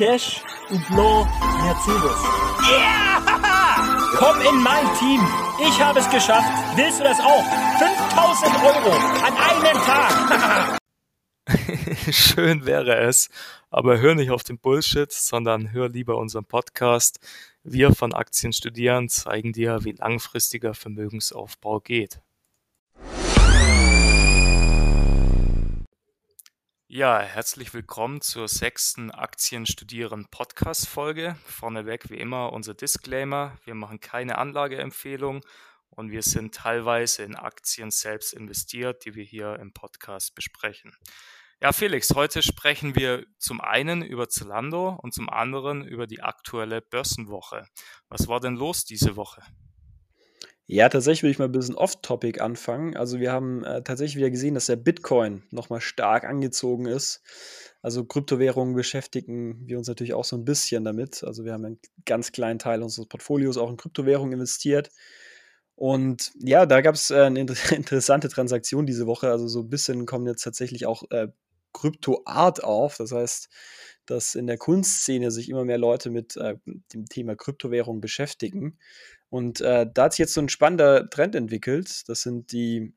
Cash und Blanc Mercedes. Yeah! Komm in mein Team. Ich habe es geschafft. Willst du das auch? 5000 Euro an einem Tag. Schön wäre es, aber hör nicht auf den Bullshit, sondern hör lieber unseren Podcast. Wir von Aktien studieren zeigen dir, wie langfristiger Vermögensaufbau geht. Ja, herzlich willkommen zur sechsten Aktienstudieren Podcast Folge. Vorneweg wie immer unser Disclaimer. Wir machen keine Anlageempfehlung und wir sind teilweise in Aktien selbst investiert, die wir hier im Podcast besprechen. Ja, Felix, heute sprechen wir zum einen über Zalando und zum anderen über die aktuelle Börsenwoche. Was war denn los diese Woche? Ja, tatsächlich will ich mal ein bisschen off-topic anfangen. Also wir haben äh, tatsächlich wieder gesehen, dass der Bitcoin nochmal stark angezogen ist. Also Kryptowährungen beschäftigen wir uns natürlich auch so ein bisschen damit. Also wir haben einen ganz kleinen Teil unseres Portfolios auch in Kryptowährungen investiert. Und ja, da gab es äh, eine interessante Transaktion diese Woche. Also so ein bisschen kommen jetzt tatsächlich auch äh, Krypto-Art auf. Das heißt, dass in der Kunstszene sich immer mehr Leute mit äh, dem Thema Kryptowährung beschäftigen. Und äh, da hat sich jetzt so ein spannender Trend entwickelt. Das sind die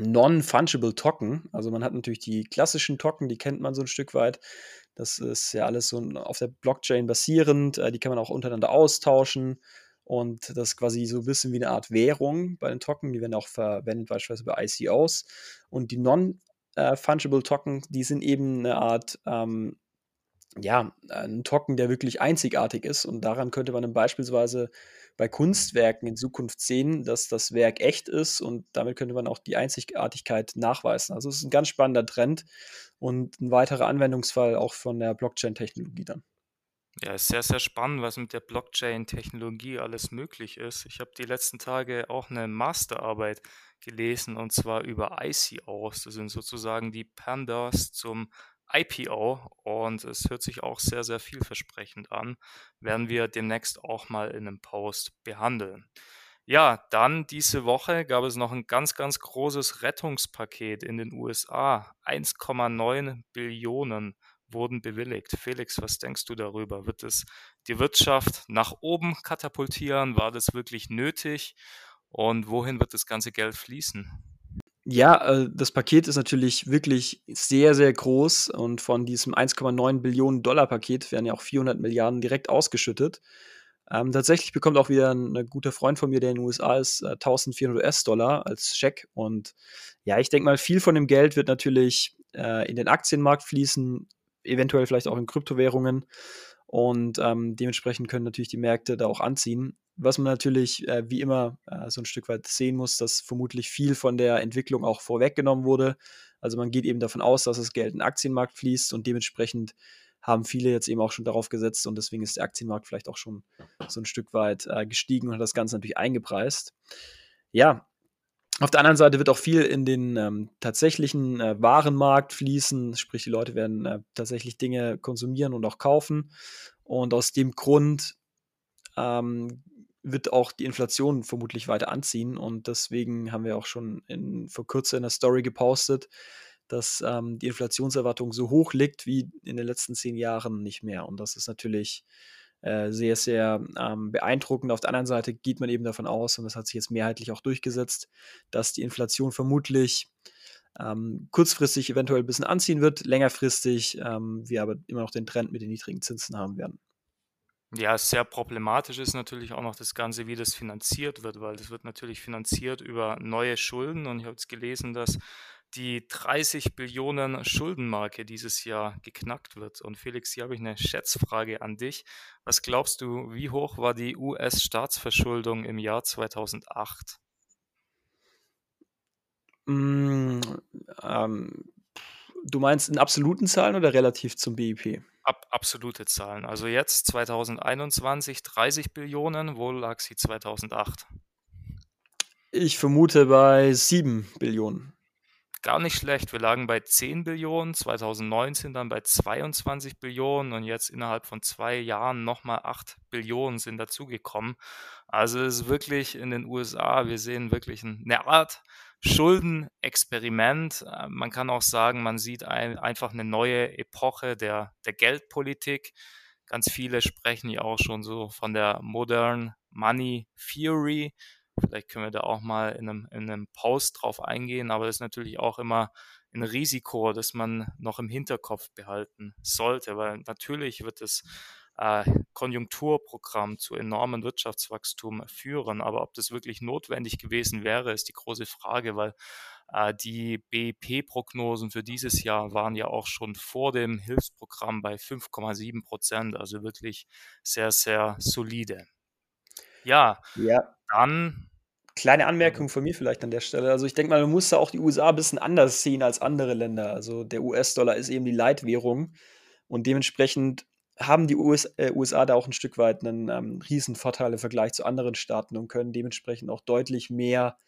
Non-Fungible Token. Also man hat natürlich die klassischen Token, die kennt man so ein Stück weit. Das ist ja alles so auf der Blockchain basierend. Äh, die kann man auch untereinander austauschen. Und das ist quasi so ein bisschen wie eine Art Währung bei den Token. Die werden auch verwendet, beispielsweise bei ICOs. Und die Non-Fungible Token, die sind eben eine Art ähm, ja, ein Token, der wirklich einzigartig ist. Und daran könnte man dann beispielsweise bei Kunstwerken in Zukunft sehen, dass das Werk echt ist und damit könnte man auch die Einzigartigkeit nachweisen. Also es ist ein ganz spannender Trend und ein weiterer Anwendungsfall auch von der Blockchain-Technologie dann. Ja, ist sehr, sehr spannend, was mit der Blockchain-Technologie alles möglich ist. Ich habe die letzten Tage auch eine Masterarbeit gelesen und zwar über ICOs. Das sind sozusagen die Pandas zum IPO und es hört sich auch sehr, sehr vielversprechend an. Werden wir demnächst auch mal in einem Post behandeln. Ja, dann diese Woche gab es noch ein ganz, ganz großes Rettungspaket in den USA. 1,9 Billionen wurden bewilligt. Felix, was denkst du darüber? Wird es die Wirtschaft nach oben katapultieren? War das wirklich nötig? Und wohin wird das ganze Geld fließen? Ja, äh, das Paket ist natürlich wirklich sehr, sehr groß und von diesem 1,9 Billionen Dollar Paket werden ja auch 400 Milliarden direkt ausgeschüttet. Ähm, tatsächlich bekommt auch wieder ein, ein, guter Freund von mir, der in den USA ist, äh, 1400 US-Dollar als Scheck. Und ja, ich denke mal, viel von dem Geld wird natürlich äh, in den Aktienmarkt fließen, eventuell vielleicht auch in Kryptowährungen. Und ähm, dementsprechend können natürlich die Märkte da auch anziehen. Was man natürlich äh, wie immer äh, so ein Stück weit sehen muss, dass vermutlich viel von der Entwicklung auch vorweggenommen wurde. Also man geht eben davon aus, dass das Geld in den Aktienmarkt fließt und dementsprechend haben viele jetzt eben auch schon darauf gesetzt und deswegen ist der Aktienmarkt vielleicht auch schon so ein Stück weit äh, gestiegen und hat das Ganze natürlich eingepreist. Ja, auf der anderen Seite wird auch viel in den ähm, tatsächlichen äh, Warenmarkt fließen, sprich die Leute werden äh, tatsächlich Dinge konsumieren und auch kaufen. Und aus dem Grund ähm, wird auch die Inflation vermutlich weiter anziehen. Und deswegen haben wir auch schon in, vor kurzem in der Story gepostet, dass ähm, die Inflationserwartung so hoch liegt wie in den letzten zehn Jahren nicht mehr. Und das ist natürlich äh, sehr, sehr ähm, beeindruckend. Auf der anderen Seite geht man eben davon aus, und das hat sich jetzt mehrheitlich auch durchgesetzt, dass die Inflation vermutlich ähm, kurzfristig eventuell ein bisschen anziehen wird, längerfristig ähm, wir aber immer noch den Trend mit den niedrigen Zinsen haben werden. Ja, sehr problematisch ist natürlich auch noch das Ganze, wie das finanziert wird, weil das wird natürlich finanziert über neue Schulden und ich habe jetzt gelesen, dass die 30 Billionen Schuldenmarke dieses Jahr geknackt wird. Und Felix, hier habe ich eine Schätzfrage an dich. Was glaubst du, wie hoch war die US-Staatsverschuldung im Jahr 2008? Mm, ähm, du meinst in absoluten Zahlen oder relativ zum BIP? Ab, absolute Zahlen. Also jetzt 2021 30 Billionen, wo lag sie 2008? Ich vermute bei 7 Billionen. Gar nicht schlecht. Wir lagen bei 10 Billionen, 2019 dann bei 22 Billionen und jetzt innerhalb von zwei Jahren nochmal 8 Billionen sind dazugekommen. Also es ist wirklich in den USA, wir sehen wirklich eine Art Schuldenexperiment. Äh, man kann auch sagen, man sieht ein, einfach eine neue Epoche der, der Geldpolitik. ganz viele sprechen ja auch schon so von der Modern Money Theory. Vielleicht können wir da auch mal in einem, in einem Post drauf eingehen, aber das ist natürlich auch immer ein Risiko, das man noch im Hinterkopf behalten sollte, weil natürlich wird äh, Konjunkturprogramm zu enormem Wirtschaftswachstum führen. Aber ob das wirklich notwendig gewesen wäre, ist die große Frage, weil äh, die BIP-Prognosen für dieses Jahr waren ja auch schon vor dem Hilfsprogramm bei 5,7 Prozent, also wirklich sehr, sehr solide. Ja, ja. dann Kleine Anmerkung von mir vielleicht an der Stelle. Also ich denke mal, man muss da auch die USA ein bisschen anders sehen als andere Länder. Also der US-Dollar ist eben die Leitwährung und dementsprechend haben die US, äh, USA da auch ein Stück weit einen ähm, Riesenvorteil im Vergleich zu anderen Staaten und können dementsprechend auch deutlich mehr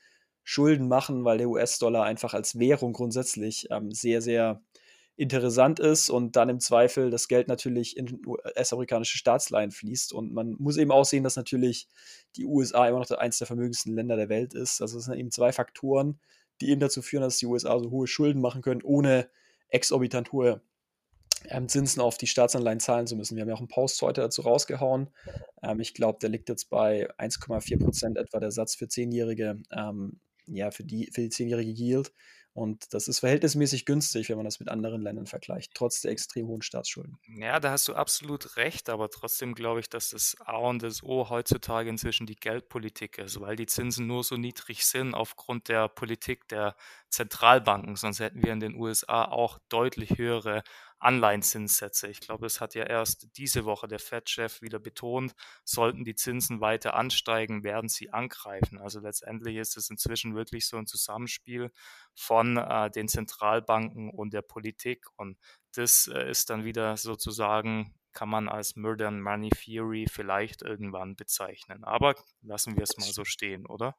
Schulden machen, weil der US-Dollar einfach als Währung grundsätzlich ähm, sehr, sehr interessant ist und dann im Zweifel das Geld natürlich in US-amerikanische Staatsleihen fließt. Und man muss eben auch sehen, dass natürlich die USA immer noch eines der vermögendsten Länder der Welt ist. Also es sind eben zwei Faktoren, die eben dazu führen, dass die USA so hohe Schulden machen können, ohne exorbitant hohe ähm, Zinsen auf die Staatsanleihen zahlen zu müssen. Wir haben ja auch einen Post heute dazu rausgehauen. Ähm, ich glaube, der liegt jetzt bei 1,4 Prozent etwa der Satz für Zehnjährige, ähm, ja, für die, für die zehnjährige Yield. Und das ist verhältnismäßig günstig, wenn man das mit anderen Ländern vergleicht, trotz der extrem hohen Staatsschulden. Ja, da hast du absolut recht, aber trotzdem glaube ich, dass das A und das O heutzutage inzwischen die Geldpolitik ist, weil die Zinsen nur so niedrig sind aufgrund der Politik der Zentralbanken. Sonst hätten wir in den USA auch deutlich höhere Anleihenzinssätze. Ich glaube, es hat ja erst diese Woche der Fed-Chef wieder betont, sollten die Zinsen weiter ansteigen, werden sie angreifen. Also letztendlich ist es inzwischen wirklich so ein Zusammenspiel von äh, den Zentralbanken und der Politik. Und das äh, ist dann wieder sozusagen kann man als Modern Money Theory vielleicht irgendwann bezeichnen. Aber lassen wir es mal so stehen, oder?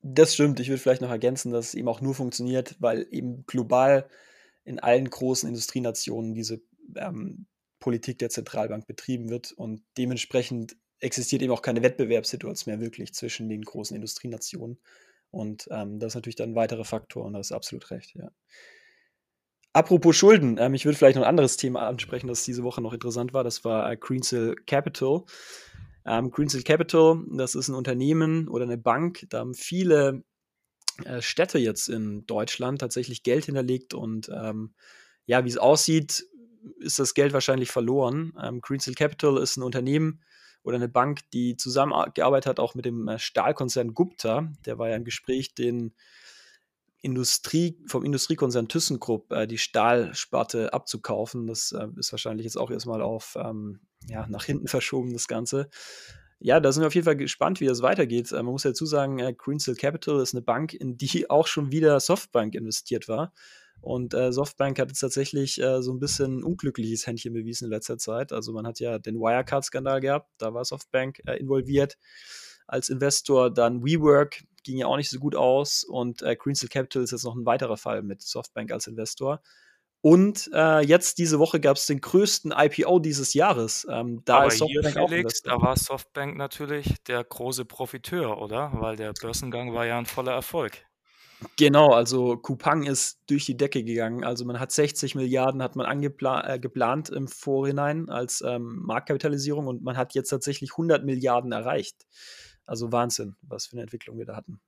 Das stimmt. Ich würde vielleicht noch ergänzen, dass es eben auch nur funktioniert, weil eben global in allen großen Industrienationen diese ähm, Politik der Zentralbank betrieben wird und dementsprechend existiert eben auch keine Wettbewerbssituation mehr wirklich zwischen den großen Industrienationen. Und ähm, das ist natürlich dann ein weiterer Faktor und das ist absolut recht, ja. Apropos Schulden, ähm, ich würde vielleicht noch ein anderes Thema ansprechen, das diese Woche noch interessant war. Das war äh, Greensill Capital. Ähm, Greensill Capital, das ist ein Unternehmen oder eine Bank, da haben viele Städte jetzt in Deutschland tatsächlich Geld hinterlegt und ähm, ja, wie es aussieht, ist das Geld wahrscheinlich verloren. Ähm, Greensill Capital ist ein Unternehmen oder eine Bank, die zusammengearbeitet hat auch mit dem äh, Stahlkonzern Gupta. Der war ja im Gespräch, den Industrie, vom Industriekonzern ThyssenKrupp äh, die Stahlsparte abzukaufen. Das äh, ist wahrscheinlich jetzt auch erstmal auf ähm, ja, nach hinten verschoben, das Ganze. Ja, da sind wir auf jeden Fall gespannt, wie das weitergeht. Äh, man muss dazu sagen, äh, Greensill Capital ist eine Bank, in die auch schon wieder Softbank investiert war. Und äh, Softbank hat jetzt tatsächlich äh, so ein bisschen ein unglückliches Händchen bewiesen in letzter Zeit. Also man hat ja den Wirecard-Skandal gehabt, da war Softbank äh, involviert als Investor. Dann WeWork ging ja auch nicht so gut aus und äh, Greensill Capital ist jetzt noch ein weiterer Fall mit Softbank als Investor. Und äh, jetzt diese Woche gab es den größten IPO dieses Jahres. Ähm, da Aber ist Softbank hier, Felix, da war Softbank natürlich der große Profiteur, oder? Weil der Börsengang war ja ein voller Erfolg. Genau, also Coupang ist durch die Decke gegangen. Also man hat 60 Milliarden hat man äh, geplant im Vorhinein als ähm, Marktkapitalisierung und man hat jetzt tatsächlich 100 Milliarden erreicht. Also Wahnsinn, was für eine Entwicklung wir da hatten.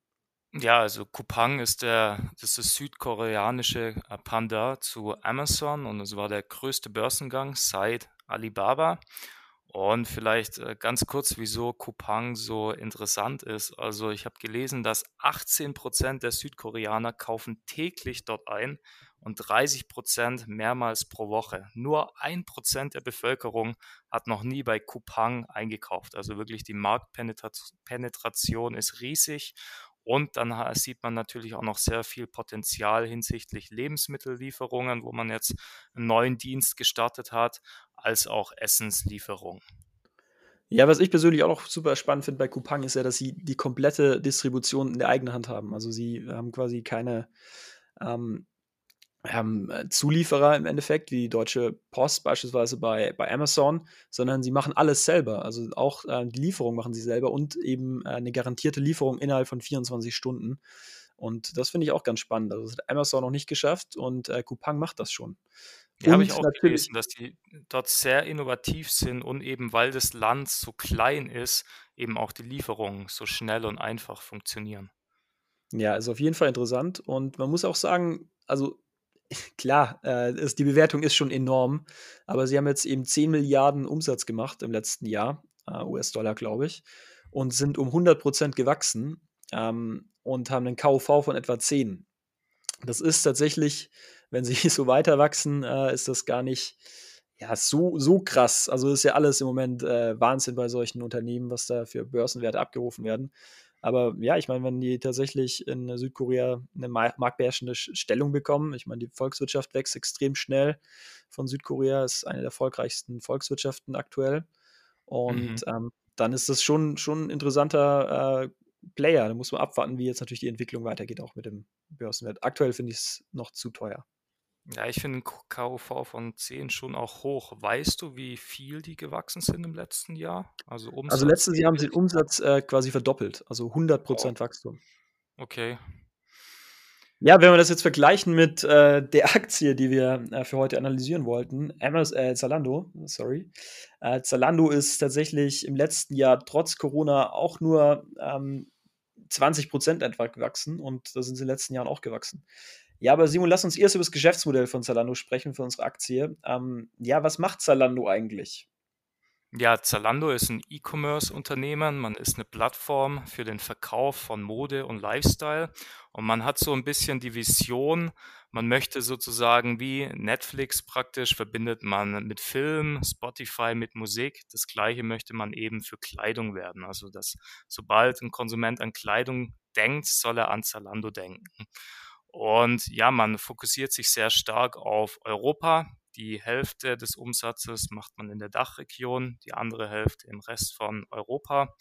Ja, also Coupang ist der, das ist das südkoreanische äh, Panda zu Amazon und es war der größte Börsengang seit Alibaba. Und vielleicht äh, ganz kurz, wieso Coupang so interessant ist. Also ich habe gelesen, dass 18 Prozent der Südkoreaner kaufen täglich dort ein und 30 Prozent mehrmals pro Woche. Nur ein Prozent der Bevölkerung hat noch nie bei Coupang eingekauft. Also wirklich die Marktpenetration ist riesig und dann sieht man natürlich auch noch sehr viel Potenzial hinsichtlich Lebensmittellieferungen, wo man jetzt einen neuen Dienst gestartet hat, als auch Essenslieferung. Ja, was ich persönlich auch noch super spannend finde bei Coupang ist ja, dass sie die komplette Distribution in der eigenen Hand haben. Also sie haben quasi keine ähm, haben äh, Zulieferer im Endeffekt, wie die Deutsche Post beispielsweise bei, bei Amazon, sondern sie machen alles selber. Also auch äh, die Lieferung machen sie selber und eben äh, eine garantierte Lieferung innerhalb von 24 Stunden. Und das finde ich auch ganz spannend. Also das hat Amazon noch nicht geschafft und äh, Coupang macht das schon. Ja, habe ich auch gelesen, dass die dort sehr innovativ sind und eben weil das Land so klein ist, eben auch die Lieferungen so schnell und einfach funktionieren. Ja, ist auf jeden Fall interessant und man muss auch sagen, also klar, äh, ist die Bewertung ist schon enorm, aber sie haben jetzt eben 10 Milliarden Umsatz gemacht im letzten Jahr, äh, US-Dollar, glaube ich, und sind um 100% gewachsen, ähm, und haben 'nen KUV von etwa 10. Das ist tatsächlich wenn sie so weiter wachsen, äh, ist das gar nicht, ja, so so krass. Also, ist ja alles im Moment, äh, Wahnsinn bei solchen Unternehmen, was da für Börsenwerte abgerufen werden. Aber ja, ich meine, wenn die tatsächlich in Südkorea 'ne ma marktbeherrschende Sch Stellung bekommen ich meine, die Volkswirtschaft wächst extrem schnell von Südkorea, ist eine der erfolgreichsten Volkswirtschaften aktuell. Und, Mhm. ähm, dann ist das schon schon 'n interessanter, äh, Player. Da muss man abwarten, wie jetzt natürlich die Entwicklung weitergeht, auch mit dem Börsenwert. Aktuell finde ich's noch zu teuer. Ja, ich finde 'n K KUV von 10 schon auch hoch. Weißt du, wie viel die gewachsen sind im letzten Jahr? Also, Also, Umsatz, letztes Jahr haben sie den? Umsatz, äh, quasi verdoppelt, also hundert Wow. Prozent Wachstum. Okay. Ja, wenn wir das jetzt vergleichen mit, äh, der Aktie, die wir, äh, für heute analysieren wollten, Amaz äh, Zalando, sorry. Äh, Zalando ist tatsächlich im letzten Jahr trotz Corona auch nur, ähm, 20% etwa gewachsen und da sind sie in den letzten Jahren auch gewachsen. Ja, aber Simon, lass uns erst über das Geschäftsmodell von Zalando sprechen für unsere Aktie. Ähm, ja, was macht Zalando eigentlich? Ja, Zalando ist 'n E-Commerce-Unternehmen. Man ist 'ne Plattform für den Verkauf von Mode und Lifestyle und man hat so 'n bisschen die Vision, man möchte sozusagen wie Netflix praktisch verbindet man mit Film, Spotify mit Musik. Das Gleiche möchte man eben für Kleidung werden. Also, dass sobald 'n Konsument an Kleidung denkt, soll er an Zalando denken. Und ja, man fokussiert sich sehr stark auf Europa. Die Hälfte des Umsatzes macht man in der Dachregion, die andere Hälfte im Rest von Europa.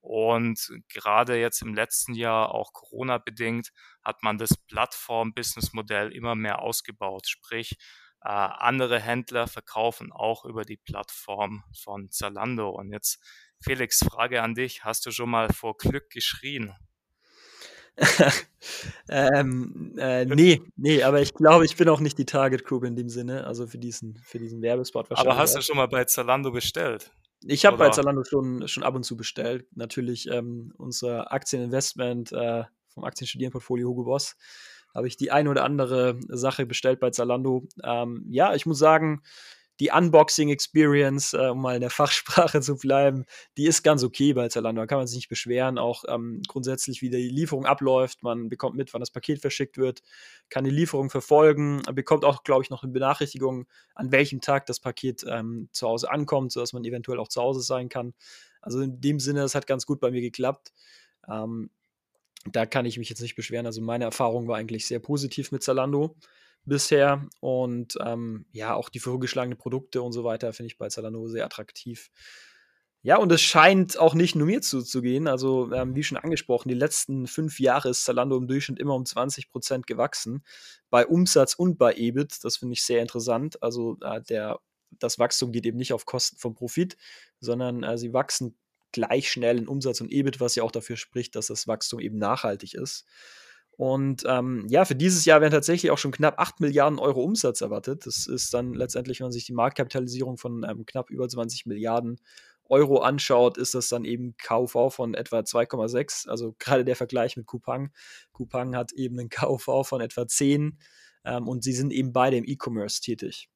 Und gerade jetzt im letzten Jahr, auch Corona-bedingt, hat man das Plattform-Businessmodell immer mehr ausgebaut. Sprich, äh, andere Händler verkaufen auch über die Plattform von Zalando. Und jetzt, Felix, Frage an dich: Hast du schon mal vor Glück geschrien? Ähm, äh, ne, ne, aber ich glaube, ich bin auch nicht die Target Group in dem Sinne, also für diesen für diesen Werbespot Aber wahrscheinlich hast du schon mal bei Zalando bestellt, Ich habe bei? Zalando schon schon ab und zu bestellt. Natürlich, ähm, unser Aktieninvestment, äh, vom Aktienstudieren-Portfolio Hugo Boss, habe ich die ein oder andere Sache bestellt bei Zalando. Ähm, ja, ich muss sagen, die Unboxing-Experience, äh, um mal in der Fachsprache zu bleiben, die ist ganz okay bei Zalando. Da kann man sich nicht beschweren. Auch, ähm, grundsätzlich, wie die Lieferung abläuft. Man bekommt mit, wann das Paket verschickt wird, kann die Lieferung verfolgen, bekommt auch, glaube ich, noch 'ne Benachrichtigung, an welchem Tag das Paket, ähm, zu Hause ankommt, sodass man eventuell auch zu Hause sein kann. Also, in dem Sinne, es hat ganz gut bei mir geklappt. Ähm, da kann ich mich jetzt nicht beschweren. Also, meine Erfahrung war eigentlich sehr positiv mit Zalando bisher und, ähm, ja, auch die vorgeschlagenen Produkte und so weiter finde ich bei Zalando sehr attraktiv. Ja, und es scheint auch nicht nur mir zuzugehen. Also, ähm, wie schon angesprochen, die letzten 5 Jahre ist Zalando im Durchschnitt immer um 20% gewachsen, bei Umsatz und bei EBIT. Das finde ich sehr interessant. Also, äh, der das Wachstum geht eben nicht auf Kosten vom Profit, sondern, äh, sie wachsen gleich schnell in Umsatz und EBIT, was ja auch dafür spricht, dass das Wachstum eben nachhaltig ist. Und, ähm, ja, für dieses Jahr werden tatsächlich auch schon knapp 8 Milliarden Euro Umsatz erwartet. Das ist dann letztendlich, wenn man sich die Marktkapitalisierung von, ähm, knapp über 20 Milliarden Euro anschaut, ist das dann eben KUV von etwa 2,6. Also, grade der Vergleich mit Coupang. Coupang hat eben 'nen KUV von etwa 10, ähm, und sie sind eben beide im E-Commerce tätig.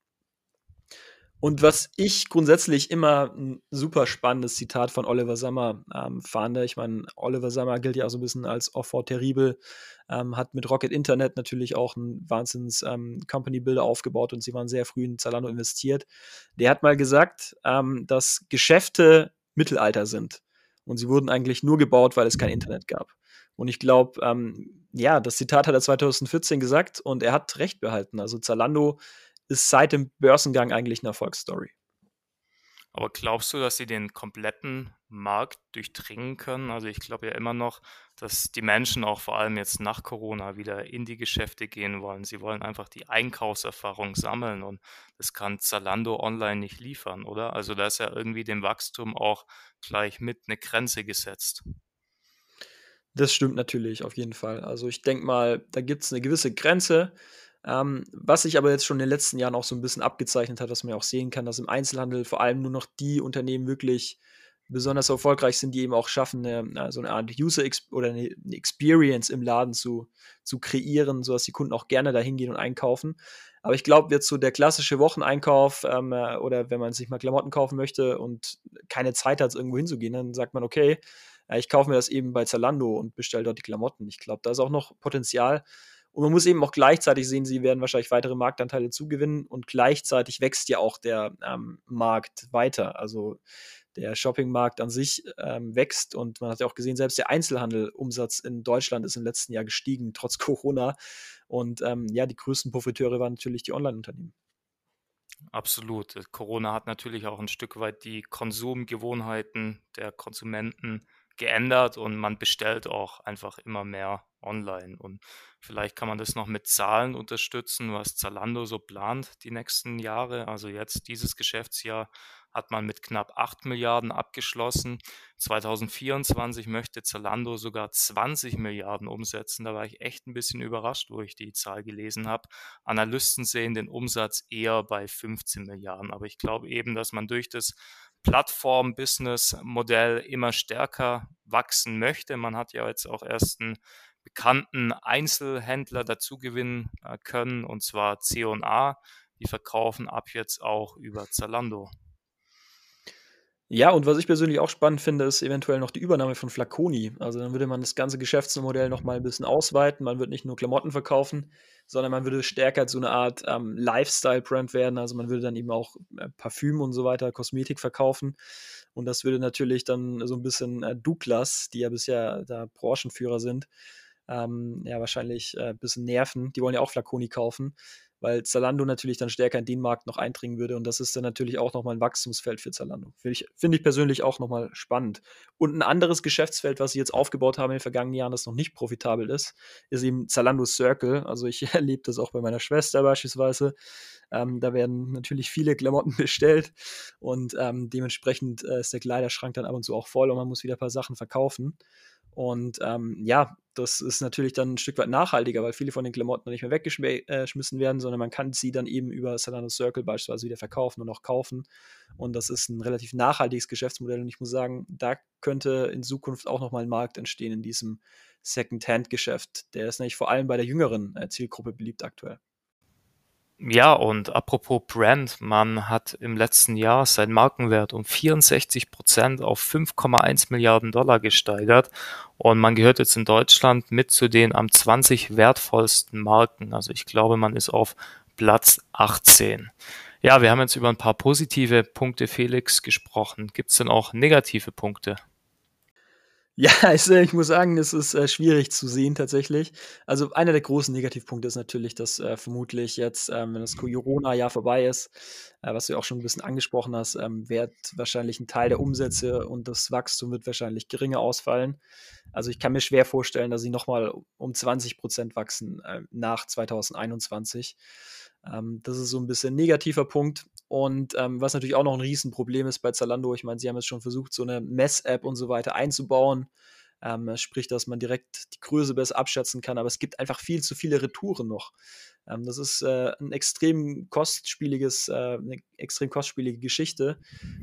Und was ich grundsätzlich immer 'n super spannendes Zitat von Oliver Sammer, ähm, fand. Ich meine, Oliver Sammer gilt ja auch so 'n bisschen als Enfant terrible, ähm, hat mit Rocket Internet natürlich auch 'n Wahnsinns ähm, Company Builder aufgebaut und sie waren sehr früh in Zalando investiert. Der hat mal gesagt, ähm, dass Geschäfte Mittelalter sind und sie wurden eigentlich nur gebaut, weil es kein Internet gab. Und ich glaube, ähm, ja, das Zitat hat er 2014 gesagt und er hat recht behalten. Also, Zalando ist seit dem Börsengang eigentlich 'ne Erfolgsstory. Aber glaubst du, dass sie den kompletten Markt durchdringen können? Also, ich glaube ja immer noch, dass die Menschen auch vor allem jetzt nach Corona wieder in die Geschäfte gehen wollen. Sie wollen einfach die Einkaufserfahrung sammeln und das kann Zalando online nicht liefern, oder? Also, da ist ja irgendwie dem Wachstum auch gleich mit 'ne Grenze gesetzt. Das stimmt natürlich, auf jeden Fall. Also, ich denke mal, da gibt's 'ne gewisse Grenze. Ähm, was sich aber jetzt schon in den letzten Jahren auch so ein bisschen abgezeichnet hat, was man ja auch sehen kann, dass im Einzelhandel vor allem nur noch die Unternehmen wirklich besonders erfolgreich sind, die eben auch schaffen, 'ne so eine Art User oder eine 'ne Experience im Laden zu zu kreieren, sodass die Kunden auch gerne da hingehen und einkaufen. Aber ich glaube, jetzt so der klassische Wocheneinkauf, ähm, äh, oder wenn man sich mal Klamotten kaufen möchte und keine Zeit hat, irgendwo hinzugehen, dann sagt man: „Okay, äh, ich kaufe mir das eben bei Zalando und bestelle dort die Klamotten.“ Ich glaube, da ist auch noch Potenzial. Und man muss eben auch gleichzeitig sehen, sie werden wahrscheinlich weitere Marktanteile zugewinnen und gleichzeitig wächst ja auch der, ähm, Markt weiter. Also, der Shoppingmarkt an sich, ähm, wächst und man hat ja auch gesehen, selbst der Einzelhandelumsatz in Deutschland ist im letzten Jahr gestiegen, trotz Corona. Und, ähm, ja, die größten Profiteure waren natürlich die Onlineunternehmen. Absolut. Corona hat natürlich auch ein Stück weit die Konsumgewohnheiten der Konsumenten geändert und man bestellt auch einfach immer mehr online. Und vielleicht kann man das noch mit Zahlen unterstützen, was Zalando so plant die nächsten Jahre. Also jetzt dieses Geschäftsjahr hat man mit knapp 8 Milliarden abgeschlossen. 2024 möchte Zalando sogar 20 Milliarden umsetzen. Da war ich echt ein bisschen überrascht, wo ich die Zahl gelesen habe. Analysten sehen den Umsatz eher bei 15 Milliarden. Aber ich glaube eben, dass man durch das Plattform-Business-Modell immer stärker wachsen möchte. Man hat ja jetzt auch erst einen bekannten Einzelhändler dazu gewinnen äh, können, und zwar C&A. Die verkaufen ab jetzt auch über Zalando. Ja, und was ich persönlich auch spannend finde, ist eventuell noch die Übernahme von Flaconi. Also dann würde man das ganze Geschäftsmodell noch mal ein bisschen ausweiten. Man würde nicht nur Klamotten verkaufen, sondern man würde stärker zu einer Art ähm, Lifestyle-Brand werden. Also man würde dann eben auch äh, Parfüm und so weiter, Kosmetik verkaufen. Und das würde natürlich dann so ein bisschen äh, Douglas, die ja bisher da Branchenführer sind, ähm, ja wahrscheinlich äh, ein bisschen nerven. Die wollen ja auch Flaconi kaufen weil Zalando natürlich dann stärker in den Markt noch eindringen würde und das ist dann natürlich auch nochmal ein Wachstumsfeld für Zalando. Finde ich, find ich persönlich auch nochmal spannend. Und ein anderes Geschäftsfeld, was sie jetzt aufgebaut haben in den vergangenen Jahren, das noch nicht profitabel ist, ist eben Zalando Circle. Also ich erlebe das auch bei meiner Schwester beispielsweise. Ähm, da werden natürlich viele Klamotten bestellt und ähm, dementsprechend äh, ist der Kleiderschrank dann ab und zu auch voll und man muss wieder ein paar Sachen verkaufen. Und ähm, ja, das ist natürlich dann ein Stück weit nachhaltiger, weil viele von den Klamotten nicht mehr weggeschmissen äh, werden, sondern man kann sie dann eben über Salando Circle beispielsweise wieder verkaufen und auch kaufen. Und das ist ein relativ nachhaltiges Geschäftsmodell. Und ich muss sagen, da könnte in Zukunft auch nochmal ein Markt entstehen in diesem Second-Hand-Geschäft. Der ist nämlich vor allem bei der jüngeren äh, Zielgruppe beliebt aktuell. Ja, und apropos Brand, man hat im letzten Jahr seinen Markenwert um 64 Prozent auf 5,1 Milliarden Dollar gesteigert und man gehört jetzt in Deutschland mit zu den am 20 wertvollsten Marken. Also ich glaube, man ist auf Platz 18. Ja, wir haben jetzt über ein paar positive Punkte, Felix, gesprochen. Gibt es denn auch negative Punkte? Ja, es, äh, ich muss sagen, es ist äh, schwierig zu sehen tatsächlich. Also einer der großen Negativpunkte ist natürlich, dass äh, vermutlich jetzt, ähm, wenn das Corona-Jahr vorbei ist, äh, was du auch schon ein bisschen angesprochen hast, ähm, wird wahrscheinlich ein Teil der Umsätze und das Wachstum wird wahrscheinlich geringer ausfallen. Also ich kann mir schwer vorstellen, dass sie nochmal um 20 Prozent wachsen äh, nach 2021. Ähm, das ist so ein bisschen ein negativer Punkt. Und ähm, was natürlich auch noch ein Riesenproblem ist bei Zalando, ich meine, sie haben jetzt schon versucht, so eine Mess-App und so weiter einzubauen. Ähm, sprich, dass man direkt die Größe besser abschätzen kann, aber es gibt einfach viel zu viele Retouren noch. Ähm, das ist äh, ein extrem kostspieliges, äh, eine extrem kostspielige Geschichte,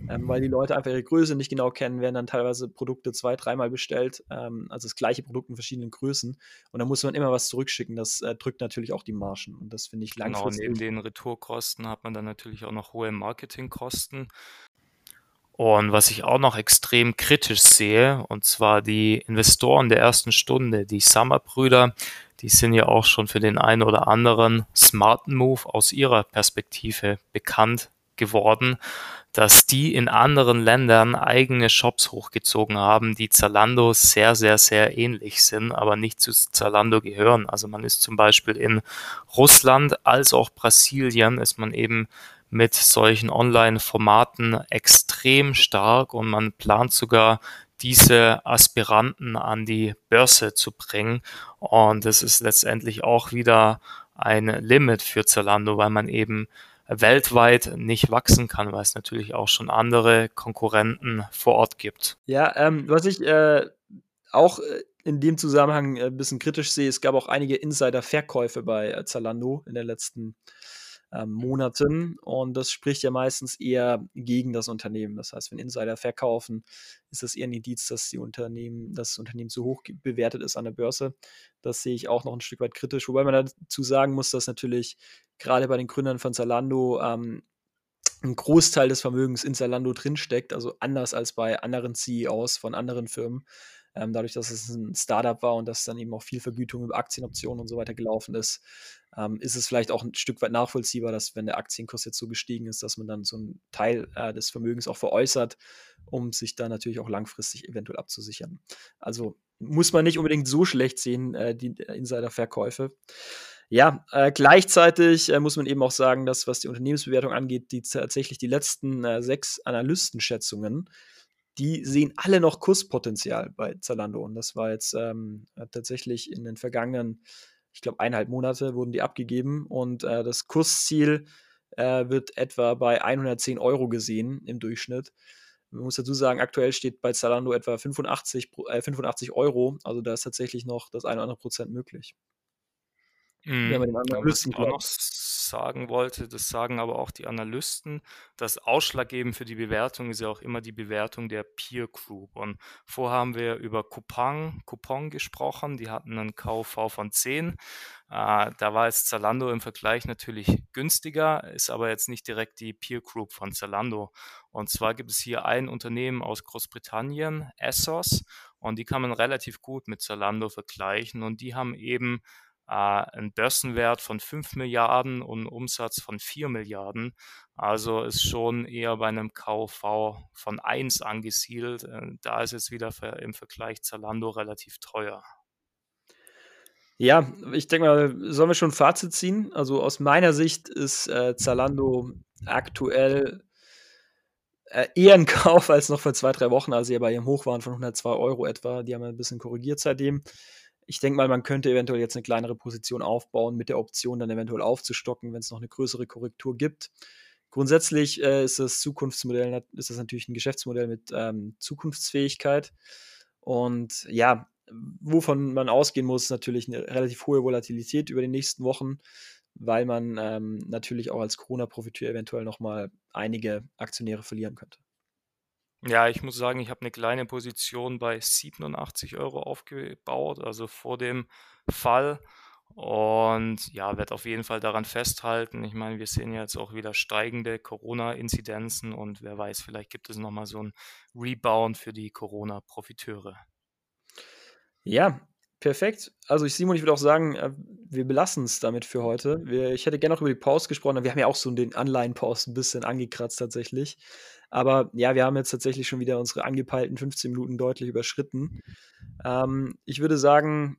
ähm, weil die Leute einfach ihre Größe nicht genau kennen, werden dann teilweise Produkte zwei, dreimal bestellt, ähm, also das gleiche Produkt in verschiedenen Größen. Und dann muss man immer was zurückschicken. Das äh, drückt natürlich auch die Margen. Und das finde ich langfristig. Genau, neben den Retourkosten hat man dann natürlich auch noch hohe Marketingkosten. Und was ich auch noch extrem kritisch sehe, und zwar die Investoren der ersten Stunde, die Summer-Brüder, die sind ja auch schon für den einen oder anderen smarten Move aus ihrer Perspektive bekannt geworden, dass die in anderen Ländern eigene Shops hochgezogen haben, die Zalando sehr, sehr, sehr ähnlich sind, aber nicht zu Zalando gehören. Also man ist zum Beispiel in Russland als auch Brasilien ist man eben mit solchen Online-Formaten extrem stark und man plant sogar diese Aspiranten an die Börse zu bringen. Und das ist letztendlich auch wieder ein Limit für Zalando, weil man eben weltweit nicht wachsen kann, weil es natürlich auch schon andere Konkurrenten vor Ort gibt. Ja, ähm, was ich äh, auch äh, in dem Zusammenhang ein bisschen kritisch sehe, es gab auch einige Insider-Verkäufe bei Zalando in den letzten ähm, Monaten. Und das spricht ja meistens eher gegen das Unternehmen. Das heißt, wenn Insider verkaufen, ist das eher ein Indiz, dass die Unternehmen, das Unternehmen zu hoch bewertet ist an der Börse. Das sehe ich auch noch ein Stück weit kritisch, wobei man dazu sagen muss, dass natürlich gerade bei den Gründern von Zalando ähm, ein Großteil des Vermögens in Zalando drinsteckt, also anders als bei anderen CEOs von anderen Firmen. Ähm, dadurch, dass es ein Startup war und dass dann eben auch viel Vergütung über Aktienoptionen und so weiter gelaufen ist, ähm, ist es vielleicht auch ein Stück weit nachvollziehbar, dass wenn der Aktienkurs jetzt so gestiegen ist, dass man dann so einen Teil äh, des Vermögens auch veräußert, um sich da natürlich auch langfristig eventuell abzusichern. Also muss man nicht unbedingt so schlecht sehen, äh, die Insiderverkäufe. Ja, äh, gleichzeitig äh, muss man eben auch sagen, dass was die Unternehmensbewertung angeht, die tatsächlich die letzten äh, sechs Analystenschätzungen die sehen alle noch Kurspotenzial bei Zalando. Und das war jetzt ähm, tatsächlich in den vergangenen, ich glaube, eineinhalb Monate wurden die abgegeben. Und äh, das Kursziel äh, wird etwa bei 110 Euro gesehen im Durchschnitt. Man muss dazu sagen, aktuell steht bei Zalando etwa 85, äh, 85 Euro. Also da ist tatsächlich noch das eine oder andere Prozent möglich. Mhm. Wenn man den Analysten auch noch sagen wollte, das sagen aber auch die Analysten, das Ausschlaggebend für die Bewertung ist ja auch immer die Bewertung der Peer Group. Und vorher haben wir über Coupon, Coupon gesprochen, die hatten einen KV von 10. Äh, da war jetzt Zalando im Vergleich natürlich günstiger, ist aber jetzt nicht direkt die Peer Group von Zalando. Und zwar gibt es hier ein Unternehmen aus Großbritannien, Essos, und die kann man relativ gut mit Zalando vergleichen. Und die haben eben äh, einen Börsenwert von 5 Milliarden und einen Umsatz von 4 Milliarden. Also ist schon eher bei einem KV von 1 angesiedelt. Äh, da ist es wieder im Vergleich Zalando relativ teuer. Ja, ich denke mal, sollen wir schon ein Fazit ziehen? Also aus meiner Sicht ist äh, Zalando aktuell äh, eher ein Kauf als noch vor zwei, drei Wochen, als sie bei ihrem Hoch waren von 102 Euro etwa. Die haben ein bisschen korrigiert seitdem. Ich denke mal, man könnte eventuell jetzt eine kleinere Position aufbauen, mit der Option dann eventuell aufzustocken, wenn es noch eine größere Korrektur gibt. Grundsätzlich äh, ist das Zukunftsmodell, ist das natürlich ein Geschäftsmodell mit ähm, Zukunftsfähigkeit. Und ja, wovon man ausgehen muss, ist natürlich eine relativ hohe Volatilität über die nächsten Wochen, weil man ähm, natürlich auch als Corona-Profiteur eventuell nochmal einige Aktionäre verlieren könnte. Ja, ich muss sagen, ich habe eine kleine Position bei 87 Euro aufgebaut, also vor dem Fall. Und ja, werde auf jeden Fall daran festhalten. Ich meine, wir sehen jetzt auch wieder steigende Corona-Inzidenzen und wer weiß, vielleicht gibt es nochmal so 'n Rebound für die Corona-Profiteure. Ja, perfekt. Also, ich Simon, ich würde auch sagen, äh, wir belassen es damit für heute. Wir ich hätte gerne noch über die Pause gesprochen, aber wir haben ja auch so den Anleihen-Pause ein bisschen angekratzt tatsächlich. Aber ja, wir haben jetzt tatsächlich schon wieder unsere angepeilten 15 Minuten deutlich überschritten. Ähm, ich würde sagen,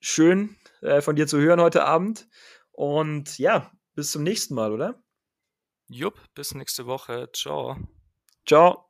schön äh, von dir zu hören heute Abend. Und ja, bis zum nächsten Mal, oder? Jupp, bis nächste Woche. Ciao. Ciao.